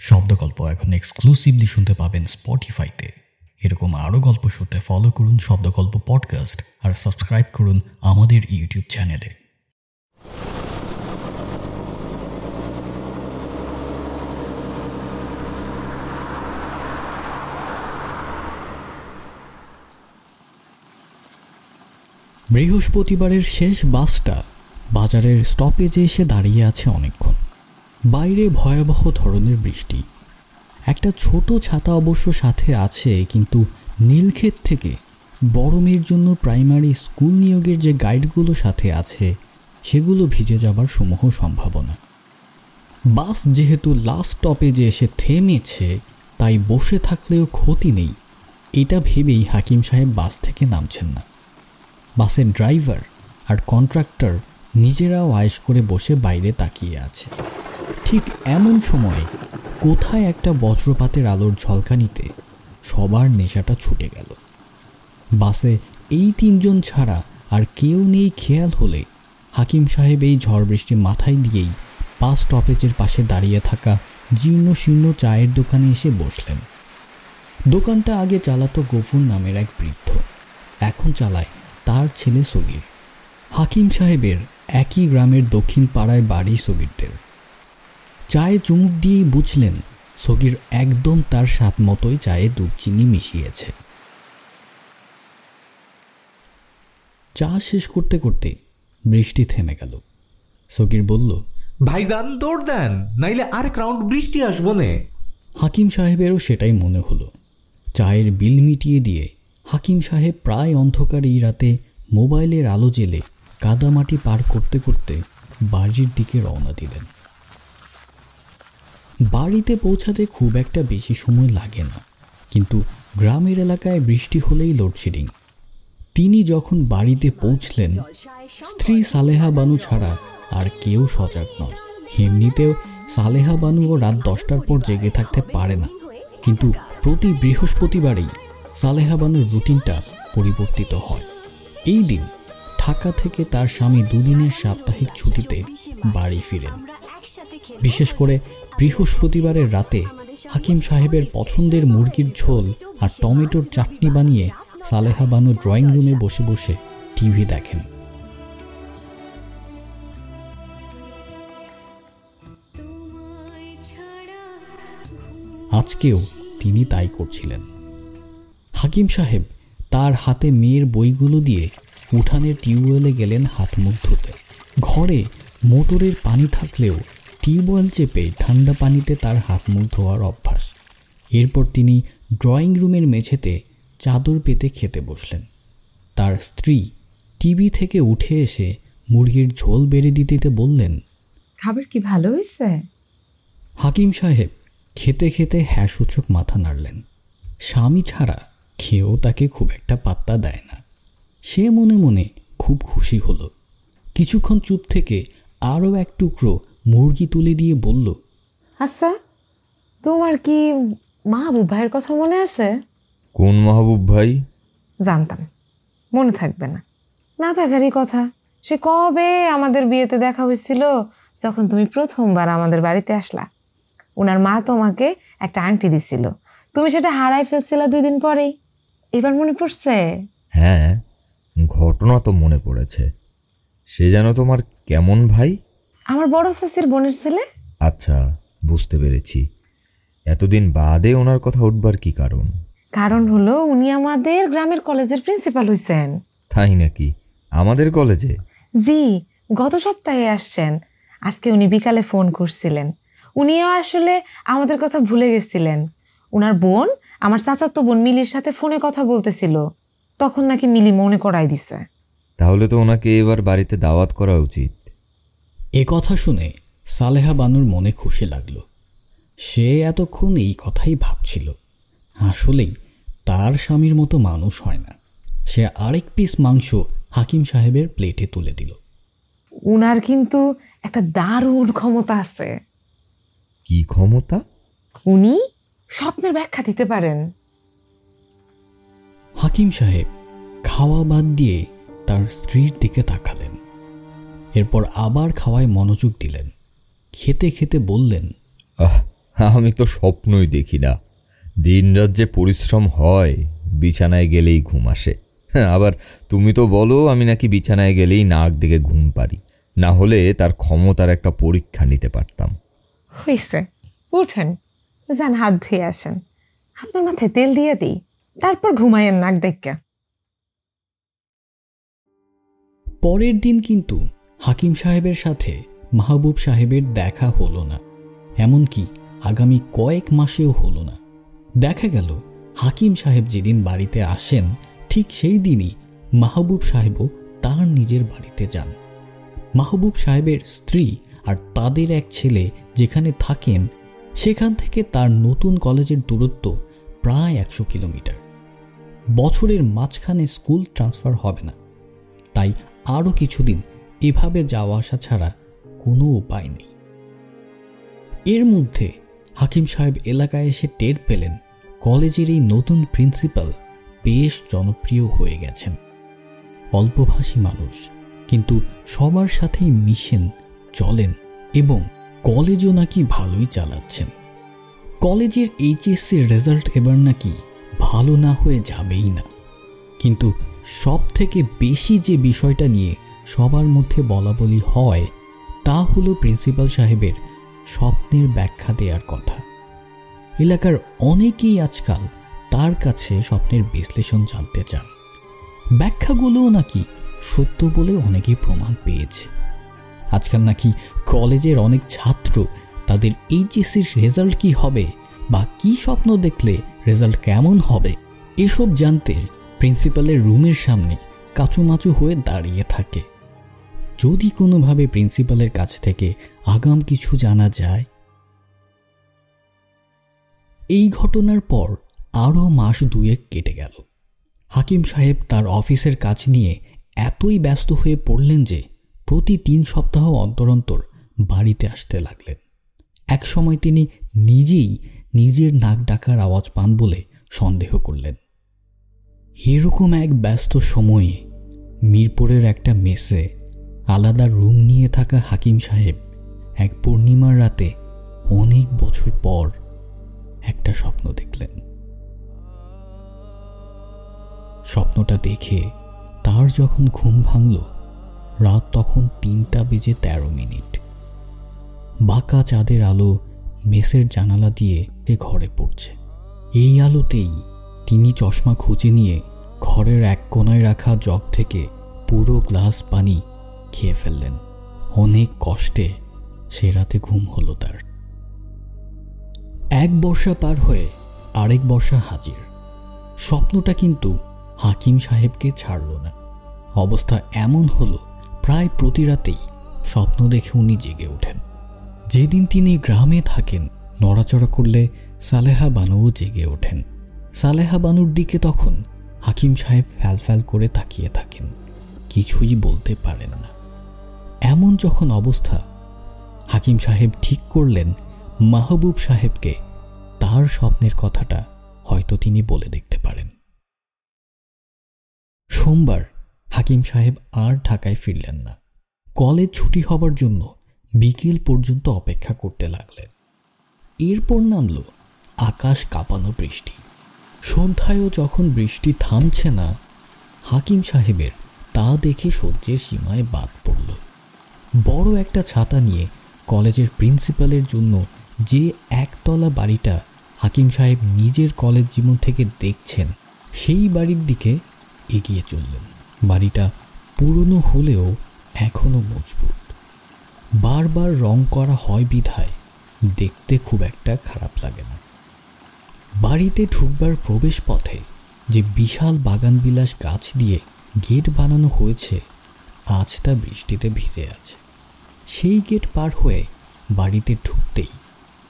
শব্দগল্প এখন এক্সক্লুসিভলি শুনতে পাবেন স্পটিফাইতে এরকম আরও গল্প শুনতে ফলো করুন শব্দগল্প পডকাস্ট আর সাবস্ক্রাইব করুন আমাদের ইউটিউব চ্যানেলে বৃহস্পতিবারের শেষ বাসটা বাজারের স্টপেজে এসে দাঁড়িয়ে আছে অনেকক্ষণ। বাইরে ভয়াবহ ধরনের বৃষ্টি। একটা ছোট ছাতা অবশ্য সাথে আছে, কিন্তু নীলক্ষেত থেকে বড়মের জন্য প্রাইমারি স্কুল নিয়োগের যে গাইডগুলো সাথে আছে, সেগুলো ভিজে যাবার সমূহ সম্ভাবনা। বাস যেহেতু লাস্ট স্টপেজে এসে থেমেছে, তাই বসে থাকলেও ক্ষতি নেই। এটা ভেবেই হাকিম সাহেব বাস থেকে নামছেন না। বাসের ড্রাইভার আর কন্ট্রাক্টর নিজেরাও আয়েস করে বসে বাইরে তাকিয়ে আছে। ঠিক এমন সময় কোথায় একটা বজ্রপাতের আলোর ঝলকানিতে সবার নেশাটা ছুটে গেল। বাসে এই তিনজন ছাড়া আর কেউ নেই খেয়াল হলে হাকিম সাহেব এই ঝড় বৃষ্টি মাথায় দিয়েই বাস স্টপেজের পাশে দাঁড়িয়ে থাকা জীর্ণ শীর্ণ চায়ের দোকানে এসে বসলেন। দোকানটা আগে চালাতো গফুর নামের এক বৃদ্ধ, এখন চালায় তার ছেলে সগির। হাকিম সাহেবের একই গ্রামের দক্ষিণ পাড়ায় বাড়ি সগিরদের। চায়ে চুমুক দিয়েই বুঝলেন সগির একদম তার স্বাদ মতোই চায়ে দুধ চিনি মিশিয়েছে। চা শেষ করতে করতে বৃষ্টি থেমে গেল। সগির বলল ভাইজান দৌড় দেন নাইলে আর রাউন্ড বৃষ্টি আসব নে। হাকিম সাহেবেরও সেটাই মনে হলো। চায়ের বিল মিটিয়ে দিয়ে হাকিম সাহেব প্রায় অন্ধকার এই রাতে মোবাইলের আলো জেলে কাদামাটি পার করতে করতে বাড়ির দিকে রওনা দিলেন। বাড়িতে পৌঁছাতে খুব একটা বেশি সময় লাগে না। কিন্তু গ্রামের এলাকায় বৃষ্টি হলেই লোডশেডিং তিনি যখন বাড়িতে পৌঁছলেন, স্ত্রী সালেহা বানু ছাড়া আর কেউ সজাগ নয়। এমনিতেও সালেহা বানুও রাত দশটার পর জেগে থাকতে পারে না। কিন্তু প্রতি বৃহস্পতিবারেই সালেহা বানুর রুটিনটা পরিবর্তিত হয়। এই দিন ঢাকা থেকে তার স্বামী দুদিনের সাপ্তাহিক ছুটিতে বাড়ি ফিরেন। বিশেষ করে বৃহস্পতিবারের রাতে হাকিম সাহেবের পছন্দের মুরগির ঝোল আর টমেটোর চাটনি বানিয়ে সালেহা বানু ড্রয়িং রুমে বসে বসে টিভি দেখেন। আজকেও তিনি তাই করছিলেন। হাকিম সাহেব তার হাতে মেয়ের বইগুলো দিয়ে উঠানের টিউবওয়েলে গেলেন হাত মুখ ধুতে ঘরে মোটরের পানি থাকলেও টিউবওয়েল চেপে ঠান্ডা পানিতে তার হাত মুখ ধোয়ার অভ্যাস। এরপর তিনি ড্রয়িং রুমের মেঝেতে চাদর পেতে খেতে বসলেন। তার স্ত্রী টিভি থেকে উঠে এসে মুরগির ঝোল বেড়ে দিতে বললেন খাবার কি ভালো হয়েছে? হাকিম সাহেব খেতে খেতে হ্যাঁ সূচক মাথা নাড়লেন। স্বামী ছাড়া খেয়েও তাকে খুব একটা পাত্তা দেয় না। সে মনে মনে খুব খুশি হলো। কিছুক্ষণ চুপ থেকে আরও এক টুকরো মুরগি তুলে দিয়ে বলল আচ্ছা তোমার কি মাহবুব ভাইয়ের কথা মনে আছে? কোন মাহবুব ভাই? জানতাম মনে থাকবে না। না থাকারই কথা সে কবে আমাদের বিয়েতে দেখা হয়েছিল যখন তুমি প্রথমবার আমাদের বাড়িতে আসলা? ওনার মা তোমাকে একটা আংটি দিছিল তুমি সেটা হারাই ফেলছিলা দুই দিন পরেই। এবার মনে পড়ছে? হ্যাঁ ঘটনা তো মনে পড়েছে। সে যেন তোমার কেমন ভাই? আমার বড় শাশির বোনের ছেলে? আচ্ছা বুঝতে পেরেছি। এতদিন বাদে ওনার কথা উঠবার কি কারণ? কারণ হলো উনি আমাদের গ্রামের কলেজের প্রিন্সিপাল হয়েছেন তাই নাকি? আমাদের কলেজে? জি গত সপ্তাহে আসছেন। আজকে উনি বিকালে ফোন করছিলেন। উনিও আসলে আমাদের কথা ভুলে গেছিলেন। উনার বোন আমার চাচাতো বোন মিলির সাথে ফোনে কথা বলতেছিল। তখন নাকি মিলি মনে করাই দিছে। তাহলে তো ওনাকে এবার বাড়িতে দাওয়াত করা উচিত। এ কথা শুনে সালেহা বানুর মনে খুশি লাগল। সে এতক্ষণ এই কথাই ভাবছিল। আসলেই তার স্বামীর মতো মানুষ হয় না। সে আরেক পিস মাংস হাকিম সাহেবের প্লেটে তুলে দিল। উনার কিন্তু একটা দারুণ ক্ষমতা আছে। কি ক্ষমতা? উনি স্বপ্নের ব্যাখ্যা দিতে পারেন। হাকিম সাহেব খাওয়া বাদ দিয়ে তার স্ত্রীর দিকে তাকালেন। এরপর আবার খাওয়ায় মনোযোগ দিলেন। খেতে খেতে বললেন আহ আমি তো স্বপ্নই দেখি না। দিনরাত যে পরিশ্রম হয় বিছানায় গেলেই ঘুম আসে। হ্যাঁ আবার তুমি তো বলো আমি নাকি বিছানায় গেলেই নাক ডেকে ঘুম পারি না হলে তার ক্ষমতার একটা পরীক্ষা নিতে পারতাম। হয়েছে উঠেন যান হাত ধুয়ে আসেন। আপনার মাথায় তেল দিয়ে দিই তারপর ঘুমাইয়েন নাক ডাক্কা পরের দিন কিন্তু হাকিম সাহেবের সাথে মাহবুব সাহেবের দেখা হলো না, এমনকি আগামী কয়েক মাসেও হলো না। দেখা গেল, হাকিম সাহেব যেদিন বাড়িতে আসেন, ঠিক সেই দিনই মাহবুব সাহেবও তার নিজের বাড়িতে যান। মাহবুব সাহেবের স্ত্রী আর তাদের এক ছেলে যেখানে থাকেন, সেখান থেকে তার নতুন কলেজের দূরত্ব প্রায় একশো কিলোমিটার। বছরের মাঝখানে স্কুল ট্রান্সফার হবে না। তাই আরও কিছুদিন এভাবে যাওয়া আসা ছাড়া কোনো উপায় নেই। এর মধ্যে হাকিম সাহেব এলাকায় এসে টের পেলেন, কলেজের এই নতুন প্রিন্সিপাল বেশ জনপ্রিয় হয়ে গেছেন। অল্পভাষী মানুষ, কিন্তু সবার সাথেই মিশেন, চলেন এবং কলেজও নাকি ভালোই চালাচ্ছেন। কলেজের এইচএসসির রেজাল্ট এবার নাকি ভালো না হয়ে যাবেই না। কিন্তু সব থেকে বেশি যে বিষয়টা নিয়ে সবার মধ্যে বলা বলি হয়, তা হলো প্রিন্সিপাল সাহেবের স্বপ্নের ব্যাখ্যা দেওয়ার কথা। এলাকার অনেকেই আজকাল তার কাছে স্বপ্নের বিশ্লেষণ জানতে চান। ব্যাখ্যাগুলোও নাকি সত্য বলে অনেকেই প্রমাণ পেয়েছে। আজকাল নাকি কলেজের অনেক ছাত্র তাদের এইচএসসির রেজাল্ট কি হবে বা কি স্বপ্ন দেখলে রেজাল্ট কেমন হবে, এসব জানতে প্রিন্সিপালের রুমের সামনে কাচুমাচু হয়ে দাঁড়িয়ে থাকে। যদি কোনোভাবে প্রিন্সিপালের কাছ থেকে আগাম কিছু জানা যায়। এই ঘটনার পর আরও মাস দুয়েক কেটে গেল। হাকিম সাহেব তার অফিসের কাজ নিয়ে এতই ব্যস্ত হয়ে পড়লেন যে প্রতি তিন সপ্তাহ অন্তর অন্তর বাড়িতে আসতে লাগলেন। এক সময় তিনি নিজেই নিজের নাক ডাকার আওয়াজ পান বলে সন্দেহ করলেন। এরকম এক ব্যস্ত সময়ে মিরপুরের একটা মেসে আলাদা রুম নিয়ে থাকা হাকিম সাহেব এক পূর্ণিমার রাতে অনেক বছর পর একটা স্বপ্ন দেখলেন। স্বপ্নটা দেখে তার যখন ঘুম ভাঙল, রাত তখন তিনটা বেজে তেরো মিনিট। বাঁকা চাঁদের আলো মেসের জানালা দিয়ে সে ঘরে পড়ছে। এই আলোতেই তিনি চশমা খুঁজে নিয়ে ঘরের এক কোনায় রাখা জগ থেকে পুরো গ্লাস পানি খেয়ে ফেললেন। অনেক কষ্টে সে রাতে ঘুম হলো তার। এক বর্ষা পার হয়ে আরেক বর্ষা হাজির। স্বপ্নটা কিন্তু হাকিম সাহেবকে ছাড়ল না। অবস্থা এমন হলো, প্রায় প্রতি রাতেই স্বপ্ন দেখে উনি জেগে ওঠেন। যেদিন তিনি গ্রামে থাকেন, নড়াচড়া করলে সালেহা বানুও জেগে ওঠেন। সালেহা বানুর দিকে তখন হাকিম সাহেব ফ্যাল ফ্যাল করে তাকিয়ে থাকেন। কিছুই বলতে পারেন না। এমন যখন অবস্থা, হাকিম সাহেব ঠিক করলেন মাহবুব সাহেবকে তার স্বপ্নের কথাটা হয়তো তিনি বলে দেখতে পারেন। সোমবার হাকিম সাহেব আর ঢাকায় ফিরলেন না। কলেজ ছুটি হবার জন্য বিকেল পর্যন্ত অপেক্ষা করতে লাগলেন। এরপর নামল আকাশ কাঁপানো বৃষ্টি। সন্ধ্যায়ও যখন বৃষ্টি থামছে না, হাকিম সাহেবের তা দেখে সহ্যের সীমায় বাদ পড়ল। বড় একটা ছাতা নিয়ে কলেজের প্রিন্সিপালের জন্য যে একতলা বাড়িটা হাকিম সাহেব নিজের কলেজ জীবন থেকে দেখছেন, সেই বাড়ির দিকে এগিয়ে চললেন। বাড়িটা পুরনো হলেও এখনও মজবুত। বারবার রং করা হয় বিধায় দেখতে খুব একটা খারাপ লাগে না। বাড়িতে ঢুকবার প্রবেশ পথে যে বিশাল বাগানবিলাস গাছ দিয়ে গেট বানানো হয়েছে আজ তা বৃষ্টিতে ভিজে আছে। সেই গেট পার হয়ে বাড়িতে ঢুকতেই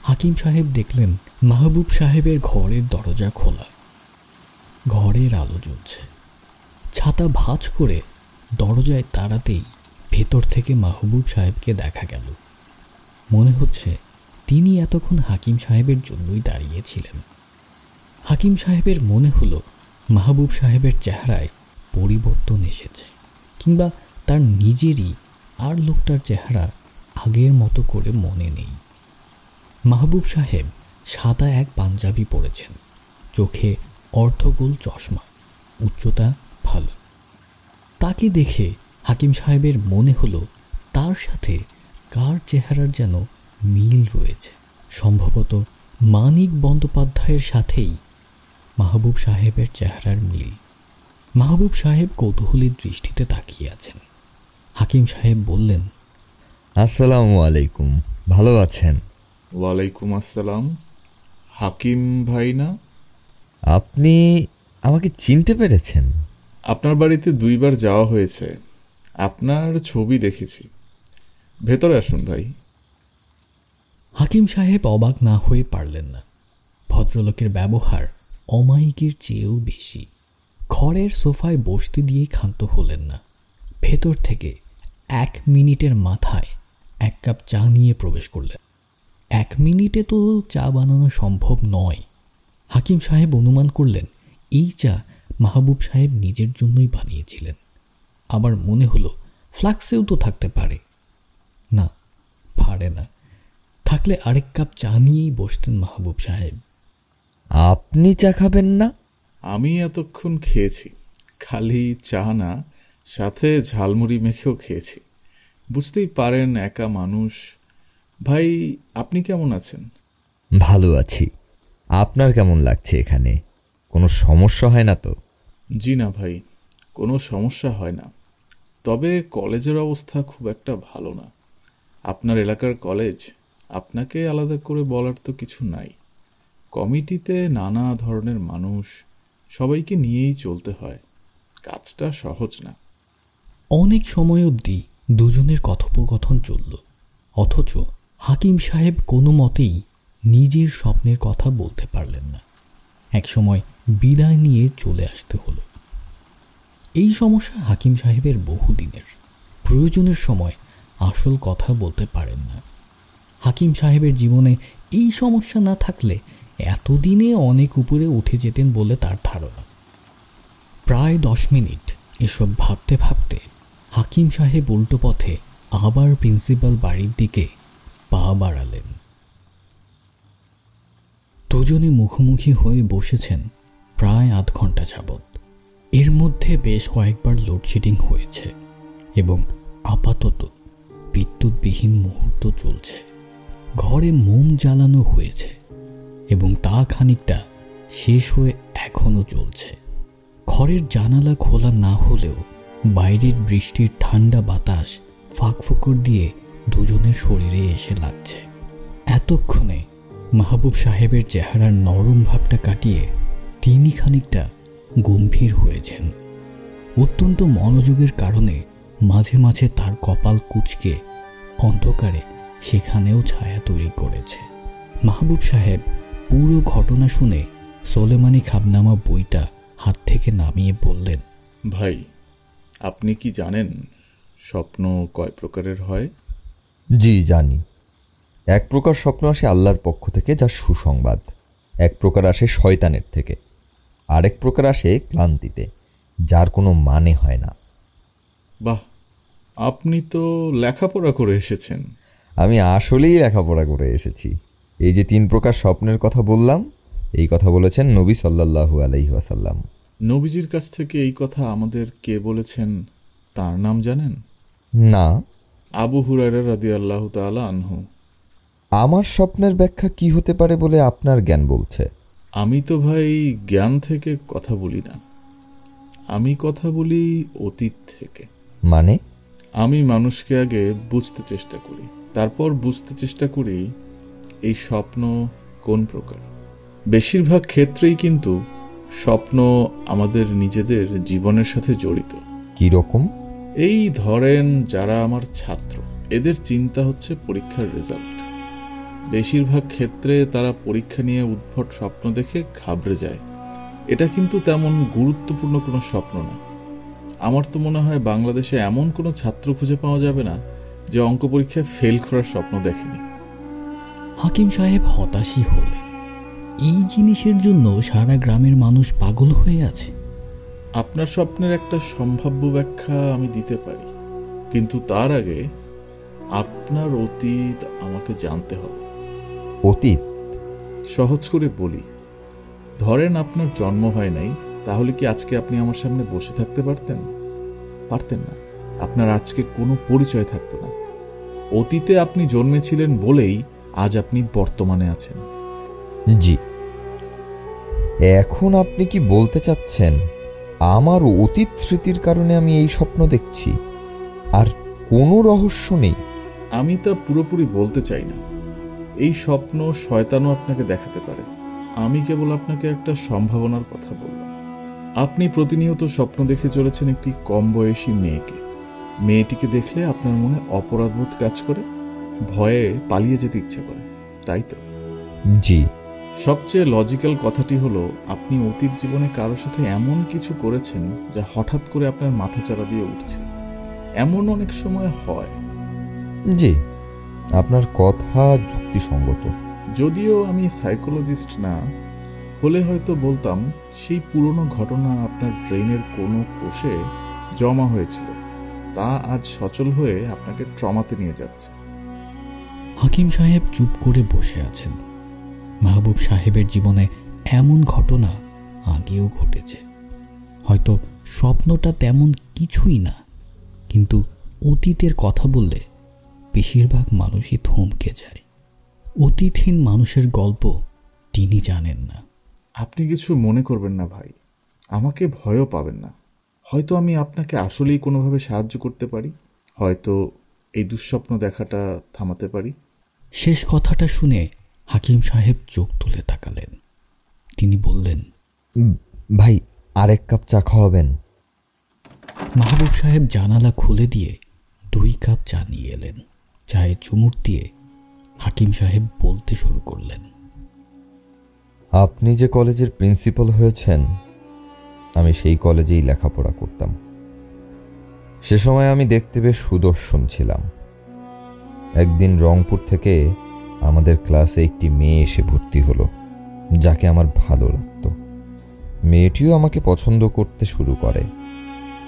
হাকিম সাহেব দেখলেন মাহবুব সাহেবের ঘরের দরজা খোলা। ঘরের আলো জ্বলছে। ছাতা ভাঁজ করে দরজায় তাড়াতেই ভেতর থেকে মাহবুব সাহেবকে দেখা গেল। মনে হচ্ছে তিনি এতক্ষণ হাকিম সাহেবের জন্যই দাঁড়িয়েছিলেন। হাকিম সাহেবের মনে হলো মাহবুব সাহেবের চেহারায় পরিবর্তন এসেছে কিংবা তার নিজেরই আর লোকটার চেহারা আগের মতো করে মনে নেই। মাহবুব সাহেব সাদা এক পাঞ্জাবি পরেছেন। চোখে অর্ধগোল চশমা, উচ্চতা ভালো। তাকে দেখে হাকিম সাহেবের মনে হলো তার সাথে কার চেহারার যেন মিল রয়েছে। সম্ভবত মানিক বন্দ্যোপাধ্যায়ের সাথেই মাহবুব সাহেবের চেহারার মিল। মাহবুব সাহেব কৌতূহলীর দৃষ্টিতে তাকিয়ে আছেন। হাকিম সাহেব বললেন আসসালামু আলাইকুম ভালো আছেন? ওয়ালাইকুম আসসালাম। হাকিম ভাই না? আপনি আমাকে চিনতে পেরেছেন? আপনার বাড়িতে দুইবার যাওয়া হয়েছে। আপনার ছবি দেখেছি। ভেতরে আসুন ভাই। হাকিম সাহেব অবাক না হয়ে পারলেন না। ভদ্রলোকের ব্যবহার অমায়িকের চেয়েও বেশি। খড়ের সোফায় বসতে দিয়ে ক্ষান্ত হলেন না। ভেতর থেকে এক মিনিটের মাথায় এক কাপ চা নিয়ে প্রবেশ করলেন। এক মিনিটে তো চা বানানো সম্ভব নয়। হাকিম সাহেব অনুমান করলেন এই চা মাহবুব সাহেব নিজের জন্যই বানিয়েছিলেন। আবার মনে হলো ফ্লাক্সেও তো থাকতে পারে। না পারে না। থাকলে আরেক কাপ চা নিয়েই বসতেন মাহবুব সাহেব। আপনি চা খাবেন না? আমি এতক্ষণ খেয়েছি। খালি চা না সাথে ঝালমুড়ি মেখেও খেয়েছি। বুঝতেই পারেন একা মানুষ। ভাই আপনি কেমন আছেন? ভালো আছি। আপনার কেমন লাগছে এখানে? কোনো সমস্যা হয় না তো? জি না ভাই কোনো সমস্যা হয় না। তবে কলেজের অবস্থা খুব একটা ভালো না। আপনার এলাকার কলেজ আপনাকে আলাদা করে বলার তো কিছু নাই। কমিটিতে নানা ধরনের মানুষ সবাইকে নিয়েই চলতে হয়। কাজটা সহজ না। অনেক সময় অবধি দুজনের কথোপকথন চলল। অথচ হাকিম সাহেব কোনো মতেই নিজের স্বপ্নের কথা বলতে পারলেন না। একসময় বিদায় নিয়ে চলে আসতে হলো। এই সমস্যা হাকিম সাহেবের বহুদিনের। প্রয়োজনের সময় আসল কথা বলতে পারেন না। হাকিম সাহেবের জীবনে এই সমস্যা না থাকলে এতদিনে অনেক উপরে উঠে যেতেন বলে তার ধারণা। প্রায় দশ মিনিট এসব ভাবতে ভাবতে হাকিম সাহেব উল্টো পথে আবার প্রিন্সিপাল বাড়ির দিকে পা বাড়ালেন। দুজনে মুখোমুখি হয়ে বসেছেন প্রায় আধ ঘণ্টা যাবৎ। এর মধ্যে বেশ কয়েকবার লোডশেডিং হয়েছে এবং আপাতত বিদ্যুৎবিহীন মুহূর্ত চলছে। ঘরে মোম জ্বালানো হয়েছে এবং তা খানিকটা শেষ হয়ে এখনও চলছে। ঘরের জানালা খোলা না হলেও বাইরের বৃষ্টির ঠান্ডা বাতাস ফাঁকফোকর দিয়ে দুজনের শরীরে এসে লাগছে। এতক্ষণে মাহবুব সাহেবের চেহারার নরম ভাবটা কাটিয়ে তিনি খানিকটা গম্ভীর হয়েছেন। অত্যন্ত মনোযোগের কারণে মাঝে মাঝে তার কপাল কুচকে অন্ধকারে সেখানেও ছায়া তৈরি করেছে। মাহবুব সাহেব পুরো ঘটনা শুনে সোলেমানি খাবনামা বইটা হাত থেকে নামিয়ে বললেন, ভাই আপনি কি জানেন স্বপ্ন কয় প্রকারের হয়? জি জানি। এক প্রকার স্বপ্ন আসে আল্লাহর পক্ষ থেকে যা সুসংবাদ। এক প্রকার আসে শয়তানের থেকে। আরেক প্রকার আসে ক্লান্তিতে যার কোনো মানে হয় না। বাহ আপনি তো লেখাপড়া করে এসেছেন। আমি আসলেই লেখাপড়া করে এসেছি। এই যে তিন প্রকার স্বপ্নের কথা বললাম এই কথা বলেছেন নবী সাল্লাল্লাহু আলাইহি ওয়াসাল্লাম। নবীজির কাছ থেকে এই কথা আমাদের কে বলেছেন তার নাম জানেন? না। আবু হুরায়রা রাদি আল্লাহ তাআলা আনহু। আমার স্বপ্নের ব্যাখ্যা কি হতে পারে বলে আপনার জ্ঞান বলছে? আমি তো ভাই জ্ঞান থেকে কথা বলি না। আমি কথা বলি অতীত থেকে। মানে? আমি মানুষকে আগে বুঝতে চেষ্টা করি। তারপর বুঝতে চেষ্টা করি এই স্বপ্ন কোন প্রকার। বেশিরভাগ ক্ষেত্রেই কিন্তু স্বপ্ন আমাদের নিজেদের জীবনের সাথে জড়িত। কি রকম এই ধরেন যারা আমার ছাত্র এদের চিন্তা হচ্ছে পরীক্ষার রেজাল্ট বেশিরভাগ ক্ষেত্রে তারা পরীক্ষা নিয়ে উদ্ভট স্বপ্ন দেখে ঘাবড়ে যায়। এটা কিন্তু তেমন গুরুত্বপূর্ণ কোনো স্বপ্ন না। আমার তো মনে হয় বাংলাদেশে এমন কোনো ছাত্র খুঁজে পাওয়া যাবে না যে অঙ্ক পরীক্ষায় ফেল করার স্বপ্ন দেখেনি। হাকিম সাহেব হতাশই হলেন। এই জিনিসের জন্য সারা গ্রামের মানুষ পাগল হয়ে আছে। আপনার স্বপ্নের একটা সম্ভাব্য ব্যাখ্যা আমি দিতে পারি। কিন্তু তার আগে আপনার অতীত আমাকে জানতে হবে। অতীত? সহজ করে বলি ধরেন আপনার জন্ম হয় নাই তাহলে কি আজকে আপনি আমার সামনে বসে থাকতে পারতেন? পারতেন না। আপনার আজকে কোনো পরিচয় থাকতো না। অতীতে আপনি জন্মেছিলেন বলেই আজ আপনি বর্তমানে আছেন। জি। এখন আপনি কি বলতে চাচ্ছেন? আমার অতীত স্মৃতির কারণে আমি এই স্বপ্ন দেখছি। আর কোনো রহস্য নেই। আমি তা পুরোপুরি বলতে চাই না। এই স্বপ্ন শয়তানও আপনাকে দেখাতে পারে। আমি কেবল আপনাকে একটা সম্ভাবনার কথা বললাম। আপনি প্রতিনিয়ত স্বপ্ন দেখে চলেছেন একটি কম বয়সী মেয়েকে। মেয়েটিকে দেখলে আপনার মনে অপরাধবোধ কাজ করে ভয়ে পালিয়ে যেতে ইচ্ছে করে। তাই তো? জি। সবচেয়ে লজিক্যাল কথাটি হলো আপনি অতীত জীবনে কারোর সাথে এমন কিছু করেছেন যা হঠাৎ করে আপনার মাথাচাড়া দিয়ে উঠছে। এমন অনেক সময় হয়। জি আপনার কথা যুক্তিসঙ্গত। যদিও আমি সাইকোলজিস্ট না হলে হয়তো বলতাম সেই পুরনো ঘটনা আপনার ব্রেনের কোনো কোষে জমা হয়েছিল। তা আজ সচল হয়ে আপনাকে ট্রমাতে নিয়ে যাচ্ছে। হাকিম সাহেব চুপ করে বসে আছেন। মাহবুব সাহেবের জীবনে এমন ঘটনা আগেও ঘটেছে। হয়তো স্বপ্নটা তেমন কিছুই না কিন্তু অতীতের কথা বললে বেশিরভাগ মানুষই থমকে যায়। অতীতহীন মানুষের গল্প তিনি জানেন না। আপনি কিছু মনে করবেন না ভাই আমাকে ভয়ও পাবেন না। হয়তো আমি আপনাকে আসলেই কোনোভাবে সাহায্য করতে পারি হয়তো এই দুঃস্বপ্ন দেখাটা থামাতে পারি। শেষ কথাটা শুনে হাকিম সাহেব চোখ তুলে তাকালেন। তিনি বললেন ভাই আরেক কাপ চা খাওয়াবেন। মাহবুব সাহেব জানালা খুলে দিয়ে দুই কাপ চা নিয়ে এলেন। চায়ে চুমুক দিয়ে হাকিম সাহেব বলতে শুরু করলেন আপনি যে কলেজের প্রিন্সিপাল হয়েছেন আমি সেই কলেজেই লেখাপড়া করতাম। সে সময় আমি দেখতে বেশ সুদর্শন ছিলাম। একদিন রংপুর থেকে আমাদের ক্লাসে একটি মেয়ে এসে ভর্তি হলো, যাকে আমার ভালো লাগতো। মেয়েটিও আমাকে পছন্দ করতে শুরু করে।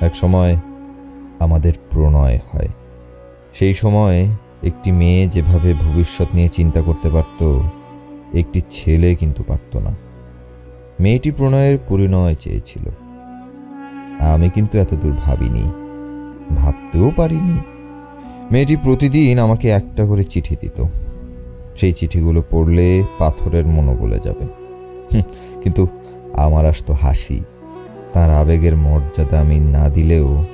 এক সময় আমাদের প্রণয় হয়। সেই সময় একটি মেয়ে যেভাবে ভবিষ্যৎ নিয়ে চিন্তা করতে পারত, একটি ছেলে কিন্তু পারত না। মেয়েটি প্রণয়ের পরিণয় চেয়েছিল। আমি কিন্তু এতদূর ভাবিনি, ভাবতেও পারিনি। মেয়েটি প্রতিদিন আমাকে একটা করে চিঠি দিত। সেই চিঠিগুলো পড়লে পাথরের মনো গলে যাবে। কিন্তু আমার আসতো হাসি, তার আবেগের মর্যাদা আমি না দিলেও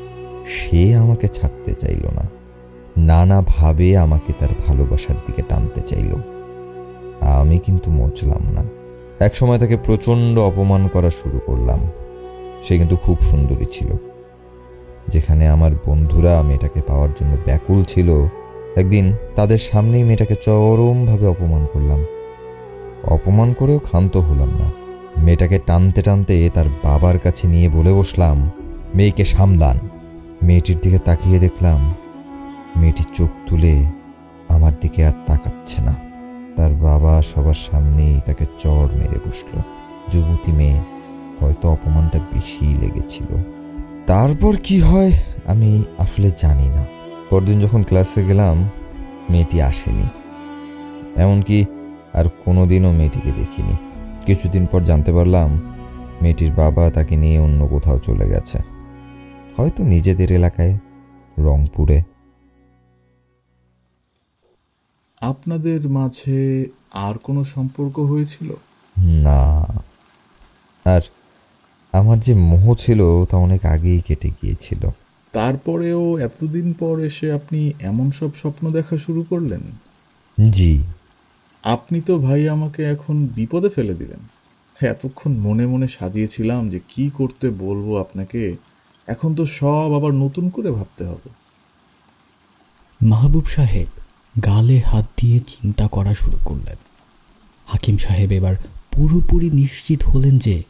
সে আমাকে ছাড়তে চাইল না। নানাভাবে আমাকে তার ভালোবাসার দিকে টানতে চাইল। আমি কিন্তু মজলাম না। এক সময় তাকে প্রচণ্ড অপমান করা শুরু করলাম। সে কিন্তু খুব সুন্দরী ছিল। যেখানে আমার বন্ধুরা মেয়েটাকে পাওয়ার জন্য ব্যাকুল ছিল একদিন তাদের সামনেই মেয়েটাকে চরমভাবে অপমান করলাম। অপমান করেও ক্ষান্ত হলাম না। মেয়েটাকে টানতে টানতে তার বাবার কাছে নিয়ে বলে বসলাম, মেয়েকে সামলান। মেয়েটির দিকে তাকিয়ে দেখলাম, মেয়েটি চোখ তুলে আমার দিকে আর তাকাচ্ছে না। তার বাবা সবার সামনেই তাকে চড় মেরে বসল। যুবতী মেয়ে হয়তো অপমানটা বেশি লেগেছিল। তারপর কি হয় আমি আসলে জানি না। পরদিন যখন ক্লাসে গেলাম মেয়েটি আসেনি। এমনকি আর কোনোদিনও মেয়েটিকে দেখিনি। কিছুদিন পর জানতে পারলাম মেয়েটির বাবা তাকে নিয়ে অন্য কোথাও চলে গেছে। হয়তো নিজেদের এলাকায় রংপুরে। আপনাদের মাঝে আর কোনো সম্পর্ক হয়েছিল? না। আর আমার যে মোহ ছিল তা অনেক আগেই কেটে গিয়েছিল। তারপরেও এতদিন পর এসে আপনি এমন সব স্বপ্ন দেখা শুরু করলেন? জি। আপনি তো ভাই আমাকে এখন বিপদে ফেলে দিলেন। এতক্ষণ মনে মনে সাজিয়েছিলাম যে কি করতে বলব আপনাকে। এখন তো সব আবার নতুন করে ভাবতে হবে। মাহবুব সাহেব গালে হাত দিয়ে চিন্তা করা শুরু করলেন। হাকিম সাহেব এবার পুরোপুরি নিশ্চিত হলেন যে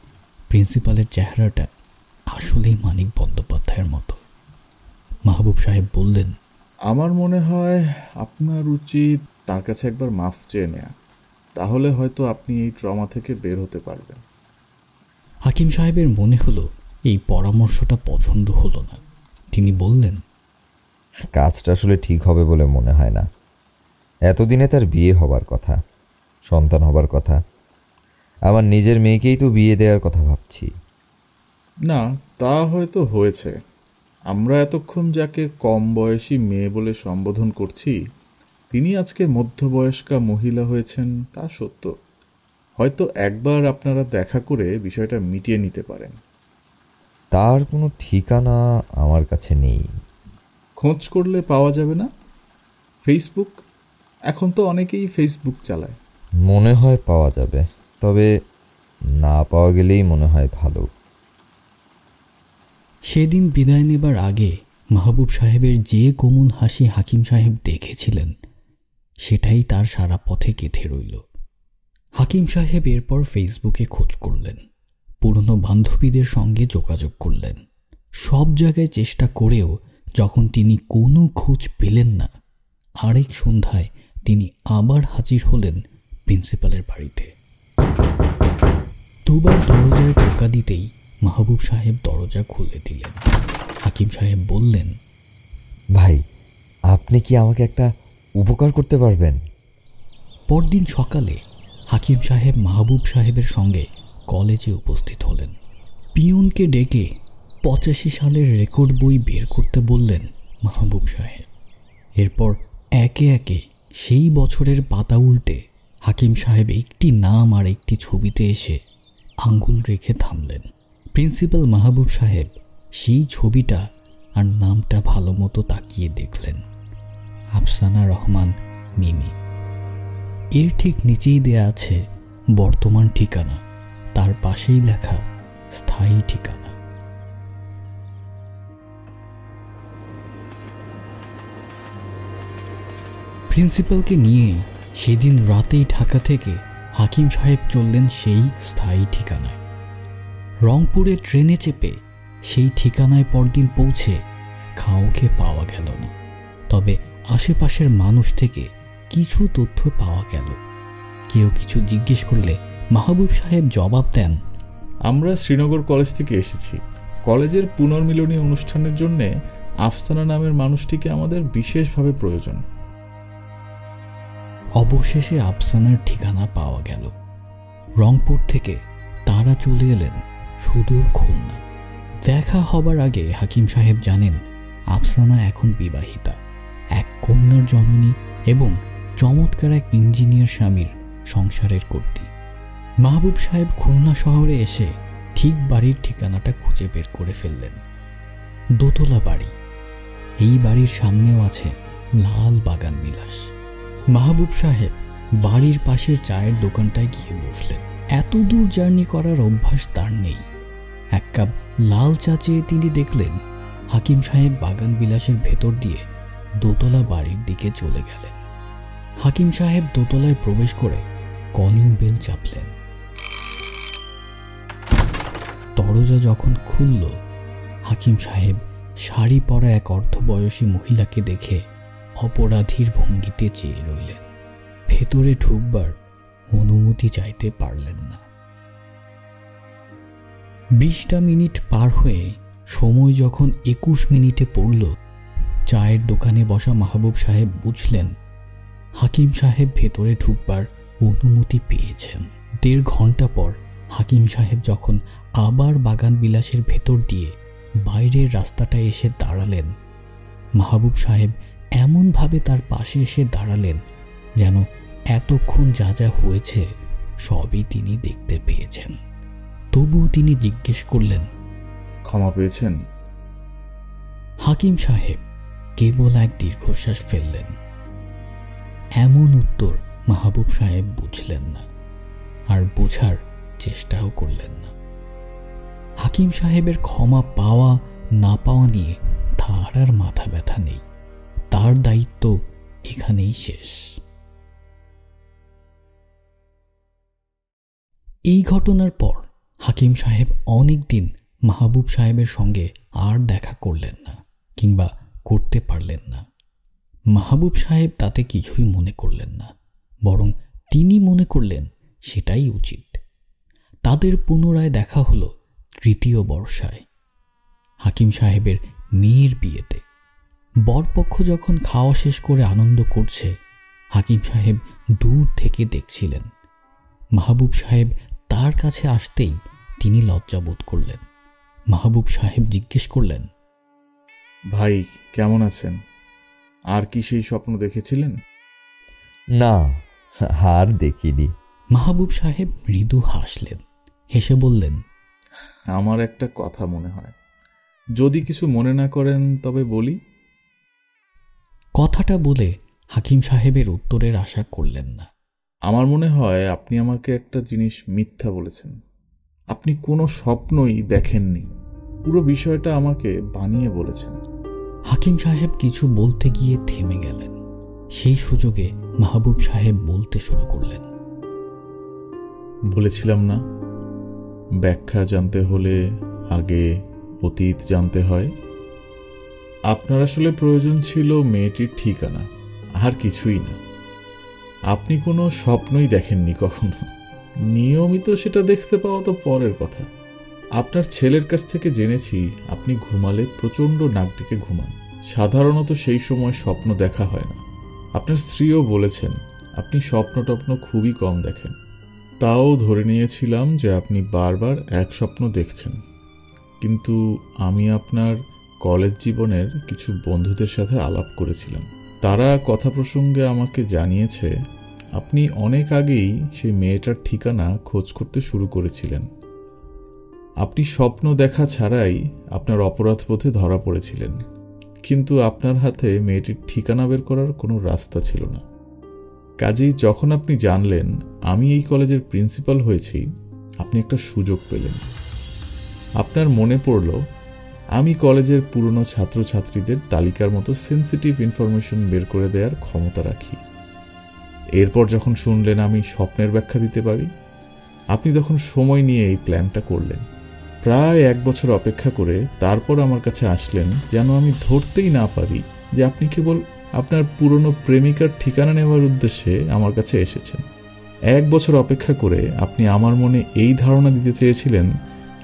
প্রিন্সিপালের চেহারাটা আসলেই মানিক বন্দ্যোপাধ্যায়ের মতো। মাহবুব সাহেব বললেন আমার মনে হয় আপনার উচিত তার কাছে একবার মাফ চেয়ে নেয়া। তাহলে হয়তো আপনি এই ট্রমা থেকে বের হতে পারবেন। হাকিম সাহেবের মনে হলো এই পরামর্শটা পছন্দ হলো না। তিনি বললেন কাজটা আসলে ঠিক হবে বলে মনে হয় না। এতদিনে তার বিয়ে হবার কথা সন্তান হবার কথা। আমার নিজের মেয়েকেই তো বিয়ে দেওয়ার কথা ভাবছি। না তা হয়তো হয়েছে। আমরা এতক্ষণ যাকে কম বয়সী মেয়ে বলে সম্বোধন করছি তিনি আজকে মধ্যবয়স্কা মহিলা হয়েছেন তা সত্য। হয়তো একবার আপনারা দেখা করে বিষয়টা মিটিয়ে নিতে পারেন। তার কোনো ঠিকানা আমার কাছে নেই। খোঁজ করলে পাওয়া যাবে না? ফেসবুক এখন তো অনেকেই ফেসবুক চালায়। মনে হয় পাওয়া যাবে তবে না পাওয়া গেলেই মনে হয় ভালো। সেদিন বিদায় নেবার আগে মাহবুব সাহেবের যে কোমল হাসি হাকিম সাহেব দেখেছিলেন, সেটাই তার সারা পথে গেঁথে রইল। হাকিম সাহেব এরপর ফেসবুকে খোঁজ করলেন, পুরনো বান্ধবীদের সঙ্গে যোগাযোগ করলেন। সব জায়গায় চেষ্টা করেও যখন তিনি কোনো খোঁজ পেলেন না, আরেক সন্ধ্যায় তিনি আবার হাজির হলেন প্রিন্সিপালের বাড়িতে। দুবার দরজায় টোকা দিতেই মাহবুব সাহেব দরজা খুলে দিলেন। হাকিম সাহেব বললেন ভাই আপনি কি আমাকে একটা উপকার করতে পারবেন? পরদিন সকালে হাকিম সাহেব মাহবুব সাহেবের সঙ্গে কলেজে উপস্থিত হলেন। পিয়নকে ডেকে পঁচাশি সালের রেকর্ড বই বের করতে বললেন মাহবুব সাহেব। এরপর একে একে সেই বছরের পাতা উল্টে হাকিম সাহেব একটি নাম আর একটি ছবিতে এসে আঙ্গুল রেখে থামলেন। প্রিন্সিপাল মাহবুব সাহেব সেই ছবিটা আর নামটা ভালো মতো তাকিয়ে দেখলেন। আফসানা রহমান মিমি। এর ঠিক নিচেই দেয়া আছে বর্তমান ঠিকানা। তার পাশেই লেখা স্থায়ী ঠিকানা। প্রিন্সিপালকে নিয়ে সেদিন রাতেই ঢাকা থেকে হাকিম সাহেব চললেন সেই স্থায়ী ঠিকানায়। রংপুরে ট্রেনে চেপে সেই ঠিকানায় পরদিন পৌঁছে খাওকে পাওয়া গেল না। তবে আশেপাশের মানুষ থেকে কিছু তথ্য পাওয়া গেল। কেউ কিছু জিজ্ঞেস করলে মাহবুব সাহেব জবাব দেন, আমরা শ্রীনগর কলেজ থেকে এসেছি। কলেজের পুনর্মিলনী অনুষ্ঠানের জন্য আফসানা নামের মানুষটিকে আমাদের বিশেষভাবে প্রয়োজন। অবশেষে আফসানার ঠিকানা পাওয়া গেল। রংপুর থেকে তারা চলে এলেন সুদূর খুলনা দেখা হবার আগে হাকিম সাহেব জানেন, আফসানা এখন বিবাহিতা। এক কন্যার জননী এবং চমৎকার এক ইঞ্জিনিয়ার স্বামীর সংসারের কর্তী। মাহবুব সাহেব খুলনা শহরে এসে ঠিক বাড়ির ঠিকানাটা খুঁজে বের করে ফেললেন। দোতলা বাড়ি। এই বাড়ির সামনেও আছে লাল বাগান বিলাস। মাহবুব সাহেব বাড়ির পাশের চায়ের দোকানটায় গিয়ে বসলেন। এত দূর জার্নি করার অভ্যাস তার নেই। এক কাপ লাল চা চেয়ে তিনি দেখলেন, হাকিম সাহেব বাগান বিলাসের ভেতর দিয়ে দোতলা বাড়ির দিকে চলে গেলেন। হাকিম সাহেব দোতলায় প্রবেশ করে কলিং বেল চাপলেন। দরজা যখন খুলল, হাকিম সাহেব শাড়ি পরা এক অর্ধবয়সী মহিলাকে দেখে অপরাধীর ভঙ্গিতে চেয়ে রইলেন। ভেতরে ঢুকবার অনুমতি চাইতে পারলেন না। বিশটা মিনিট পার হয়ে সময় যখন একুশ মিনিটে পড়ল, চায়ের দোকানে বসা মাহবুব সাহেব বুঝলেন, হাকিম সাহেব ভেতরে ঢুকবার অনুমতি পেয়েছেন। দেড় ঘণ্টা পর হাকিম সাহেব যখন আবার বাগান বিলাসের ভেতর দিয়ে বাইরের রাস্তাটায় এসে দাঁড়ালেন, মাহবুব সাহেব এমনভাবে তার পাশে এসে দাঁড়ালেন যেন এতক্ষণ যা যা হয়েছে সবই তিনি দেখতে পেয়েছেন। তবুও তিনি জিজ্ঞেস করলেন ক্ষমা পেয়েছেন? হাকিম সাহেব কেবল এক দীর্ঘশ্বাস ফেললেন। এমন উত্তর মাহবুব সাহেব বুঝলেন না আর বোঝার চেষ্টাও করলেন না। হাকিম সাহেবের ক্ষমা পাওয়া না পাওয়া নিয়ে তার আর মাথা ব্যথা নেই। তার দায়িত্ব এখানেই শেষ। এই ঘটনার পর হাকিম সাহেব অনেক দিন মাহবুব সাহেবের সঙ্গে আর দেখা করলেন না কিংবা করতে পারলেন না। মাহবুব সাহেব তাতে কিছুই মনে করলেন না, বরং তিনি মনে করলেন সেটাই উচিত। তাদের পুনরায় দেখা হলো তৃতীয় বর্ষায়। হাকিম সাহেবের মেয়ের বিয়েতে। বরপক্ষ যখন খাওয়া শেষ করে আনন্দ করছে, হাকিম সাহেব দূর থেকে দেখছিলেন। মাহবুব সাহেব তার কাছে আসতেই তিনি লজ্জা বোধ করলেন। মাহবুব সাহেব জিজ্ঞেস করলেন ভাই কেমন আছেন? আর কি সেই স্বপ্ন দেখেছিলেন? না আর দেখিনি। মাহবুব সাহেব মৃদু হাসলেন হেসে বললেন আমার একটা কথা মনে হয়। যদি কিছু মনে না করেন তবে বলি। কথাটা বলে হাকিম সাহেবের উত্তরের আশা করলেন না। আমার মনে হয় আপনি আমাকে একটা জিনিস মিথ্যা বলেছেন। আপনি কোনো স্বপ্নই দেখেননি। পুরো বিষয়টা আমাকে বানিয়ে বলেছেন। হাকিম সাহেব কিছু বলতে গিয়ে থেমে গেলেন। সেই সুযোগে মাহবুব সাহেব বলতে শুরু করলেন। বলেছিলাম না ব্যাখ্যা জানতে হলে আগে অতীত জানতে হয়। আপনার আসলে প্রয়োজন ছিল মেয়েটির ঠিকানা আর কিছুই না। আপনি কোনো স্বপ্নই দেখেননি কখনো? নিয়মিত সেটা দেখতে পাওয়া তো পরের কথা। আপনার ছেলের কাছ থেকে জেনেছি আপনি ঘুমালে প্রচণ্ড নাক ডেকে ঘুমান। সাধারণত সেই সময় স্বপ্ন দেখা হয় না। আপনার স্ত্রীও বলেছেন, আপনি স্বপ্ন টপ্ন খুবই কম দেখেন। তাও ধরে নিয়েছিলাম যে আপনি বারবার এক স্বপ্ন দেখছেন। কিন্তু আমি আপনার কলেজ জীবনের কিছু বন্ধুদের সাথে আলাপ করেছিলাম। তারা কথা প্রসঙ্গে আমাকে জানিয়েছে, আপনি অনেক আগেই সেই মেয়েটার ঠিকানা খোঁজ করতে শুরু করেছিলেন। আপনি স্বপ্ন দেখা ছাড়াই আপনার অপরাধ পথে ধরা পড়েছিলেন, কিন্তু আপনার হাতে মেয়েটির ঠিকানা বের করার কোনো রাস্তা ছিল না। কাজেই যখন আপনি জানলেন আমি এই কলেজের প্রিন্সিপাল হয়েছি, আপনি একটা সুযোগ পেলেন। আপনার মনে পড়ল আমি কলেজের পুরনো ছাত্রছাত্রীদের তালিকার মতো সেন্সিটিভ ইনফরমেশন বের করে দেওয়ার ক্ষমতা রাখি। এরপর যখন শুনলেন আমি স্বপ্নের ব্যাখ্যা দিতে পারি, আপনি তখন সময় নিয়ে এই প্ল্যানটা করলেন। প্রায় এক বছর অপেক্ষা করে তারপর আমার কাছে আসলেন যেন আমি ধরতেই না পারি যে আপনি কেবল আপনার পুরনো প্রেমিকার ঠিকানা নেওয়ার উদ্দেশ্যে আমার কাছে এসেছেন। এক বছর অপেক্ষা করে আপনি আমার মনে এই ধারণা দিতে চেয়েছিলেন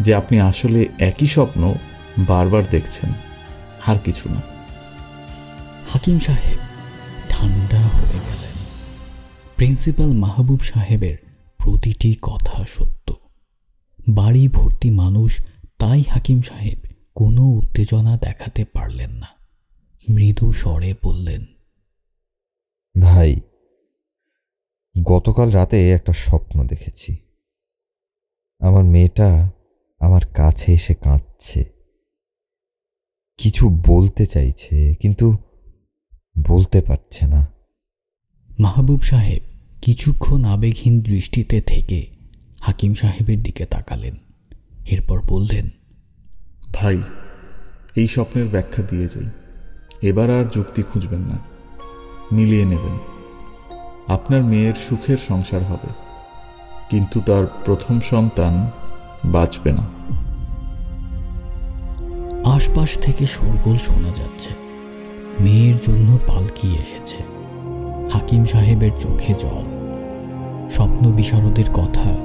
যে আপনি আসলে একই স্বপ্ন বারবার দেখছেন, আর কিছু না। হাকিম সাহেব ঠান্ডা হয়ে গেলেন। প্রিন্সিপাল মাহবুব সাহেবের প্রতিটি কথা সত্য। বাড়ি ভর্তি মানুষ তাই হাকিম সাহেব কোনো উত্তেজনা দেখাতে পারলেন না। মৃদু স্বরে বললেন, ভাই, গতকাল রাতে একটা স্বপ্ন দেখেছি। আমার মেয়েটা আমার কাছে এসে কাঁদছে। কিছু বলতে চাইছে কিন্তু বলতে পারছে না। মাহবুব সাহেব কিছুক্ষণ আবেগহীন দৃষ্টিতে থেকে হাকিম সাহেবের দিকে তাকালেন। এরপর বললেন ভাই এই স্বপ্নের ব্যাখ্যা দিয়ে যাই। এবার আর যুক্তি খুঁজবেন না। মিলিয়ে নেবেন। আপনার মেয়ের সুখের সংসার হবে কিন্তু তার প্রথম সন্তান বাঁচবে না। আশপাশ থেকে শোরগোল শোনা যাচ্ছে। মেয়ের জন্য পালকি এসেছে। হাকিম সাহেবের চোখে জল। স্বপ্ন বিশারদের কথা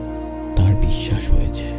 তার বিশ্বাস হয়েছে।